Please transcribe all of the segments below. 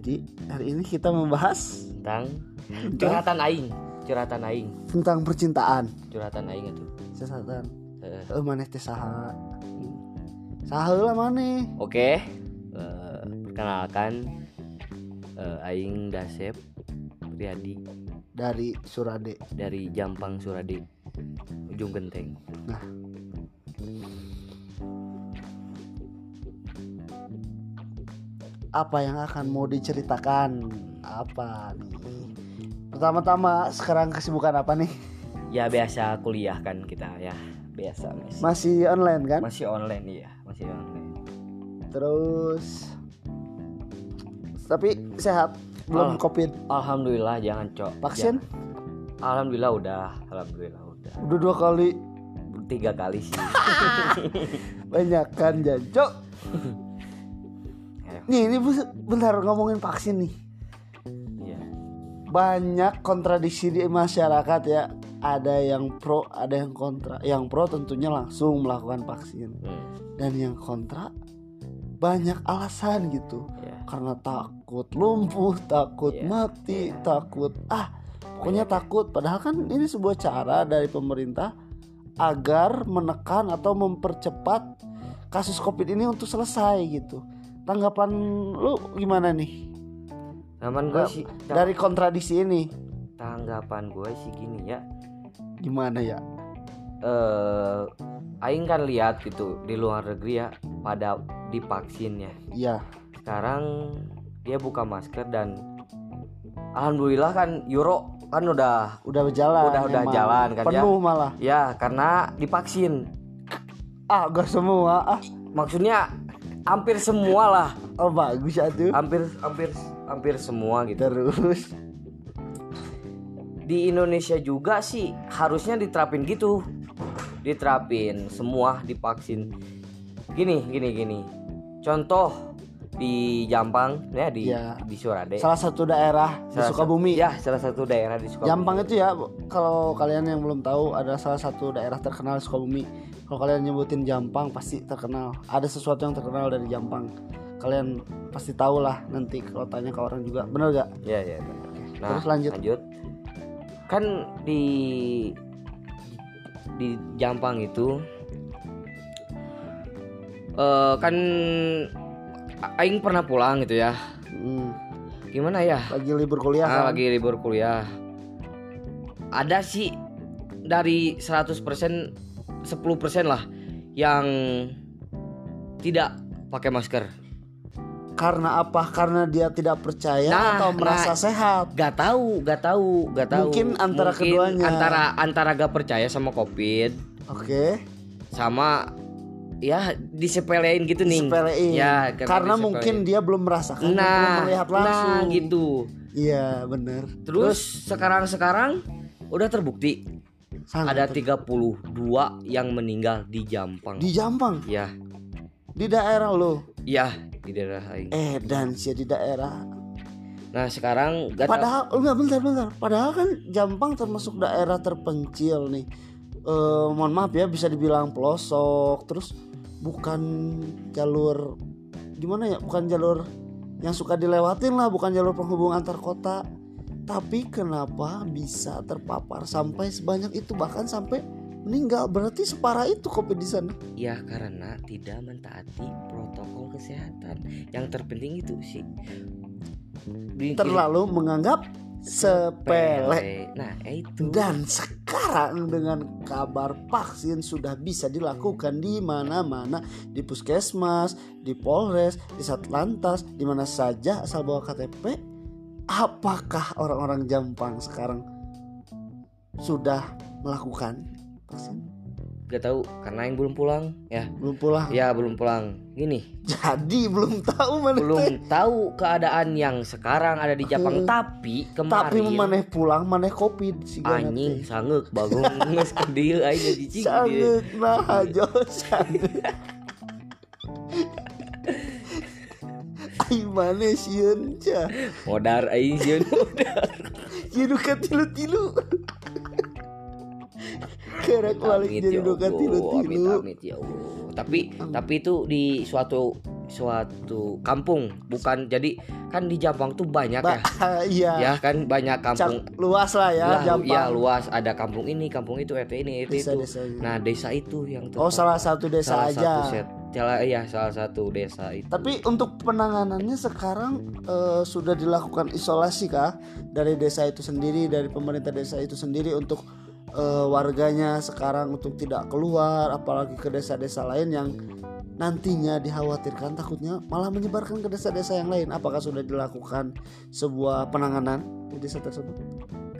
Jadi hari ini kita membahas tentang curhatan aing curhatan aing tentang percintaan. curhatan aing itu Sesatan. Eh, Eh maneh teh saha? Saha lah maneh? oke Eh, perkenalkan eh, aing Dasep Priadi Dari Surade. dari Jampang Suradi ujung genteng Apa yang akan mau diceritakan? Apa nih? Pertama-tama sekarang kesibukan apa nih? ya biasa kuliah kan kita ya biasa masih Masih online kan? masih online iya masih online Terus tapi sehat belum Oh. covid alhamdulillah jangan cok vaksin Ja- alhamdulillah udah alhamdulillah udah udah dua kali tiga kali sih banyak kan jancok. nih ini bentar ngomongin vaksin nih. Iya. Banyak kontradiksi di masyarakat ya. Ada yang pro ada yang kontra. Yang pro tentunya langsung melakukan vaksin. Hmm, dan yang kontra banyak alasan gitu. Ya. karena takut lumpuh takut Iya, mati takut ah pokoknya takut. Padahal kan ini sebuah cara dari pemerintah agar menekan atau mempercepat kasus covid ini untuk selesai gitu tanggapan lu gimana nih? Tanggapan gue sih dari kontradiksi ini. Tanggapan gue sih gini ya. Gimana ya? Eh aing kan lihat gitu di luar negeri ya pada divaksin ya. Iya. Sekarang dia buka masker dan alhamdulillah kan Euro kan udah udah berjalan Udah- udah emang. jalan kan ya. penuh malah. Ya karena divaksin. Ah gak semua. Ah. Maksudnya hampir semua lah. Oh bagus atuh hampir hampir hampir semua gitu. Terus? Di Indonesia juga sih harusnya diterapin gitu. Diterapin semua divaksin. Gini gini gini. Contoh di Jampang ya di Ya. di Surade salah satu daerah di Salah Sukabumi satu- ya salah satu daerah di Sukabumi Jampang itu ya kalau kalian yang belum tahu ada salah satu daerah terkenal di Sukabumi. Kalau kalian nyebutin Jampang pasti terkenal. Ada sesuatu yang terkenal dari Jampang. Kalian pasti tahu lah nanti kalau tanya ke orang juga. Bener gak? ya ya benar. nah terus lanjut. kan di di Jampang itu eh kan Aing pernah pulang gitu ya Hmm, gimana ya lagi libur kuliah Ah, kan? lagi libur kuliah. Ada sih dari 100% 10% lah yang tidak pakai masker. Karena apa? Karena dia tidak percaya Nah, atau merasa nah. sehat. Gak tahu, gak tahu, gak tahu. Mungkin antara keduanya. Antara antara gak percaya sama Covid Oke. sama ya disepelein gitu nih. Sepelein. Ya, karena disepelein. mungkin dia belum merasakan, belum nah, melihat langsung. nah gitu. Iya, bener. Terus sekarang-sekarang udah terbukti Sangat ada ter- 32 yang meninggal di Jampang. di Jampang, Ya, di daerah lo. ya di daerah lain. Eh, dan sih di daerah Nah, sekarang Padahal oh, enggak bentar bentar. Padahal kan Jampang termasuk daerah terpencil nih. Eh mohon maaf ya bisa dibilang pelosok terus bukan jalur gimana ya? Bukan jalur yang suka dilewatin lah, bukan jalur penghubung antar kota. Tapi kenapa bisa terpapar sampai sebanyak itu bahkan sampai meninggal? Berarti separah itu Covid di sana. ya karena tidak mentaati protokol kesehatan. Yang terpenting itu sih Terlalu menganggap sepele. Nah, itu. Dan sekarang dengan kabar vaksin sudah bisa dilakukan di mana-mana, di puskesmas, di polres, di satlantas, di mana saja asal bawa KTP. Apakah orang-orang Jampang sekarang sudah melakukan vaksin? Gak tahu karena yang belum pulang ya. Belum pulang. Ya, belum pulang. Gini, Jadi belum tahu mana teh. belum tahu keadaan yang sekarang ada di Jepang Hmm. tapi kemarin Tapi maneh pulang, maneh covid si anjing sanggeuk bagong geus ke dieu aing jadi cing. Sangat nah sangat. Ai mana sieun ca. modar aing sieun modar Jadi ka tilu-tilu. Kerek balik Amit, jadi ya duka Allah, tilu-tilu. amit, amit, ya Allah. tapi tapi itu di suatu suatu kampung bukan jadi kan di Jampang tuh banyak Ba- ya iya. Ya kan banyak kampung. Cak- luas lah ya Lah, Jampang ya luas. Ada kampung ini kampung itu RT ini RT itu. desa-desanya nah desa itu yang oh salah satu desa salah aja. satu set salah iya salah satu desa itu. Tapi untuk penanganannya sekarang eh, sudah dilakukan isolasi kah? Dari desa itu sendiri, dari pemerintah desa itu sendiri untuk eh, warganya sekarang untuk tidak keluar, apalagi ke desa-desa lain yang nantinya dikhawatirkan takutnya malah menyebarkan ke desa-desa yang lain. Apakah sudah dilakukan sebuah penanganan di desa tersebut?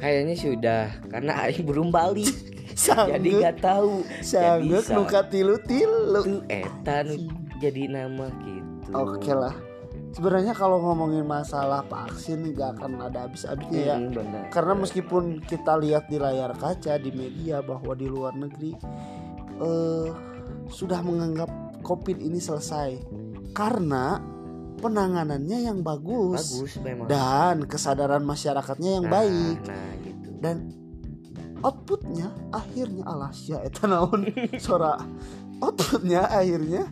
kayaknya sudah karena aing belum balik jadi nggak tahu sanggup Jadi, nuka tilu-tilu. itu eta nu jadi nama gitu Oke lah. Sebenarnya kalau ngomongin masalah vaksin nggak akan ada habis-habisnya ya. Hmm, benar. Karena meskipun kita lihat di layar kaca di media bahwa di luar negeri eh, sudah menganggap COVID ini selesai. Karena penanganannya yang bagus, bagus memang. Dan kesadaran masyarakatnya yang Nah, baik. nah gitu. Dan outputnya akhirnya alas ya eta naon suara outputnya akhirnya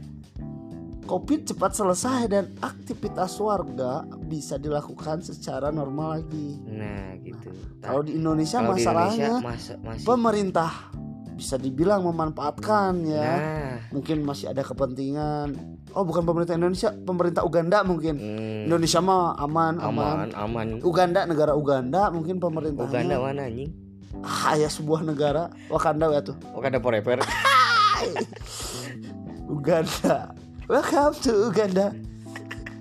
COVID cepat selesai dan aktivitas warga bisa dilakukan secara normal lagi. nah gitu Kalau di Indonesia Kalau di masalahnya Indonesia masa- masih pemerintah bisa dibilang memanfaatkan ya. nah Mungkin masih ada kepentingan. Oh, bukan pemerintah Indonesia, pemerintah Uganda mungkin. hmm, Indonesia mah aman, aman. aman aman Uganda negara Uganda mungkin pemerintahnya. Uganda mana anjing Ah, ya sebuah negara Wakanda ya tuh. Wakanda forever Uganda. Welcome to Uganda.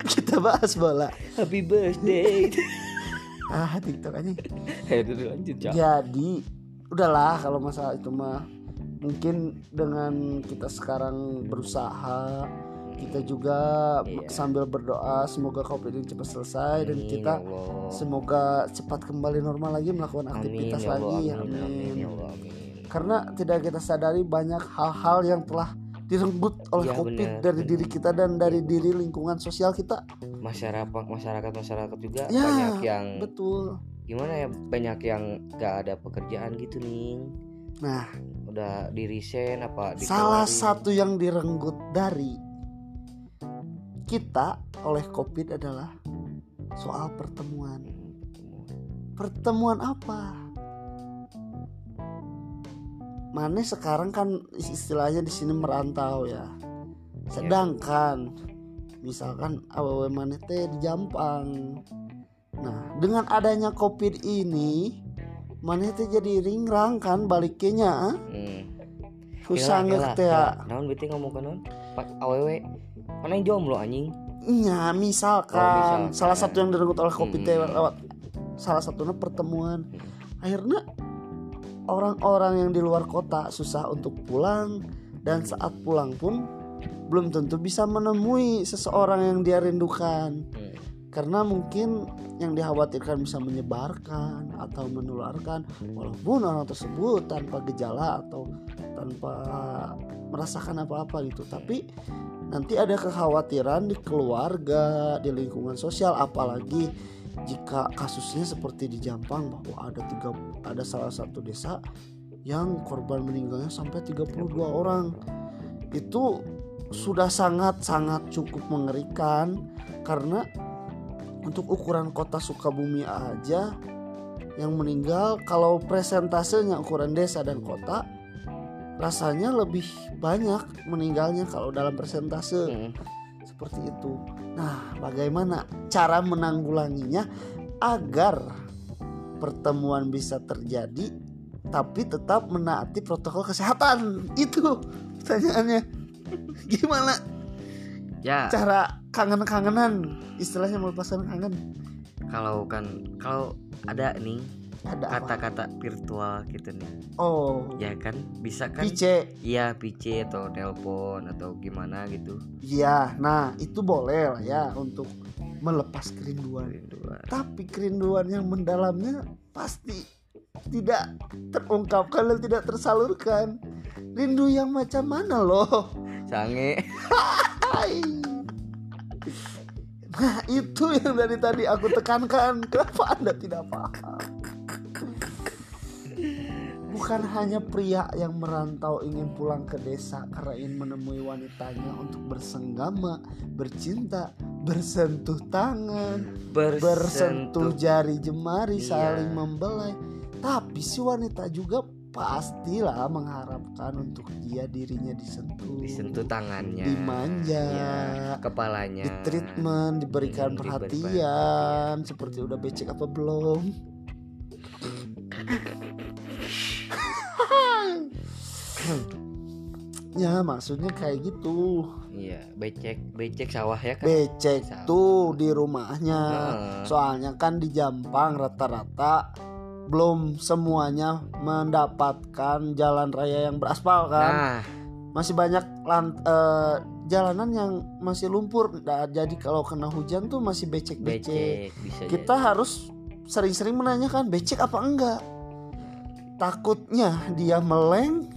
Kita bahas bola. happy birthday Ah, TikTok aja. Eh, Cak. Jadi, udahlah kalau masalah itu mah mungkin dengan kita sekarang berusaha kita juga Iya. sambil berdoa semoga covid ini cepat selesai dan Amin, kita ya Allah. semoga cepat kembali normal lagi melakukan Amin, aktivitas ya Allah, lagi amin, amin. amin, ya Allah, amin. karena tidak kita sadari banyak hal-hal yang telah direnggut oleh Iya, covid benar, dari diri kita dan dari diri lingkungan sosial kita. Masyarakat masyarakat masyarakat juga Ya, banyak yang betul. Gimana ya banyak yang gak ada pekerjaan gitu nih nah. Udah di resign apa salah dikeluarin. satu yang direnggut dari kita oleh covid adalah soal pertemuan. Pertemuan apa Mane sekarang kan istilahnya di sini merantau ya sedangkan misalkan awewe Mane teh di Jampang nah dengan adanya covid ini Mane teh jadi ringrang kan baliknya hmm. susah Gila, teh gila. naon beti ngomong kan naon pak awewe mana yang jomblo anjing Iya, misalkan, Oh, misalkan. salah satu yang direnggut oleh teh Hmm. lewat salah satunya pertemuan. Akhirnya orang-orang yang di luar kota susah untuk pulang dan saat pulang pun belum tentu bisa menemui seseorang yang dia rindukan Hmm. karena mungkin yang dikhawatirkan bisa menyebarkan atau menularkan walaupun orang tersebut tanpa gejala atau tanpa merasakan apa-apa gitu tapi nanti ada kekhawatiran di keluarga di lingkungan sosial apalagi jika kasusnya seperti di Jampang bahwa ada tiga ada salah satu desa yang korban meninggalnya sampai 32 orang. Itu sudah sangat sangat cukup mengerikan karena untuk ukuran kota Sukabumi aja yang meninggal kalau presentasenya ukuran desa dan kota rasanya lebih banyak meninggalnya kalau dalam persentase. Hmm. Seperti itu. Nah, bagaimana cara menanggulanginya agar pertemuan bisa terjadi tapi tetap menaati protokol kesehatan? Itu pertanyaannya. Gimana ya cara kangen-kangenan istilahnya melepaskan kangen? kalau kan kalau ada nih? Kata-kata virtual gitu nih Oh, ya kan bisa kan pice. iya PC atau telepon atau gimana gitu Iya, nah itu boleh lah ya untuk melepas kerinduan. Rinduan. Tapi kerinduan yang mendalamnya pasti tidak terungkapkan dan tidak tersalurkan. Rindu yang macam mana loh? sange. Nah itu yang dari tadi aku tekankan Kenapa anda tidak paham Bukan hanya pria yang merantau ingin pulang ke desa karena ingin menemui wanitanya untuk bersenggama, bercinta, bersentuh tangan, bersentuh jari jemari, Iya. saling membelai. Tapi si wanita juga pastilah mengharapkan untuk dia dirinya disentuh, disentuh tangannya dimanja, Iya, kepalanya di treatment, diberikan Hmm, perhatian, seperti udah becek apa belum? ya maksudnya kayak gitu. Iya becek becek sawah ya kan? Becek Sama. tuh di rumahnya. Heeh. soalnya kan di Jampang rata-rata belum semuanya mendapatkan jalan raya yang beraspal kan. Nah. Masih banyak lan- eh, jalanan yang masih lumpur. Nah, jadi kalau kena hujan tuh masih becek-becek. Becek bisa kita harus sering-sering menanyakan becek apa enggak. Takutnya dia meleng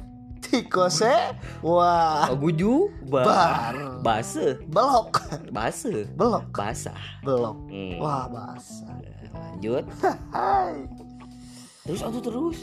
tikose? Wah. Ba bar. Base belok. Base belok. Basah. Belok. Hmm. wah basah. Lanjut. Hai. Terus atau terus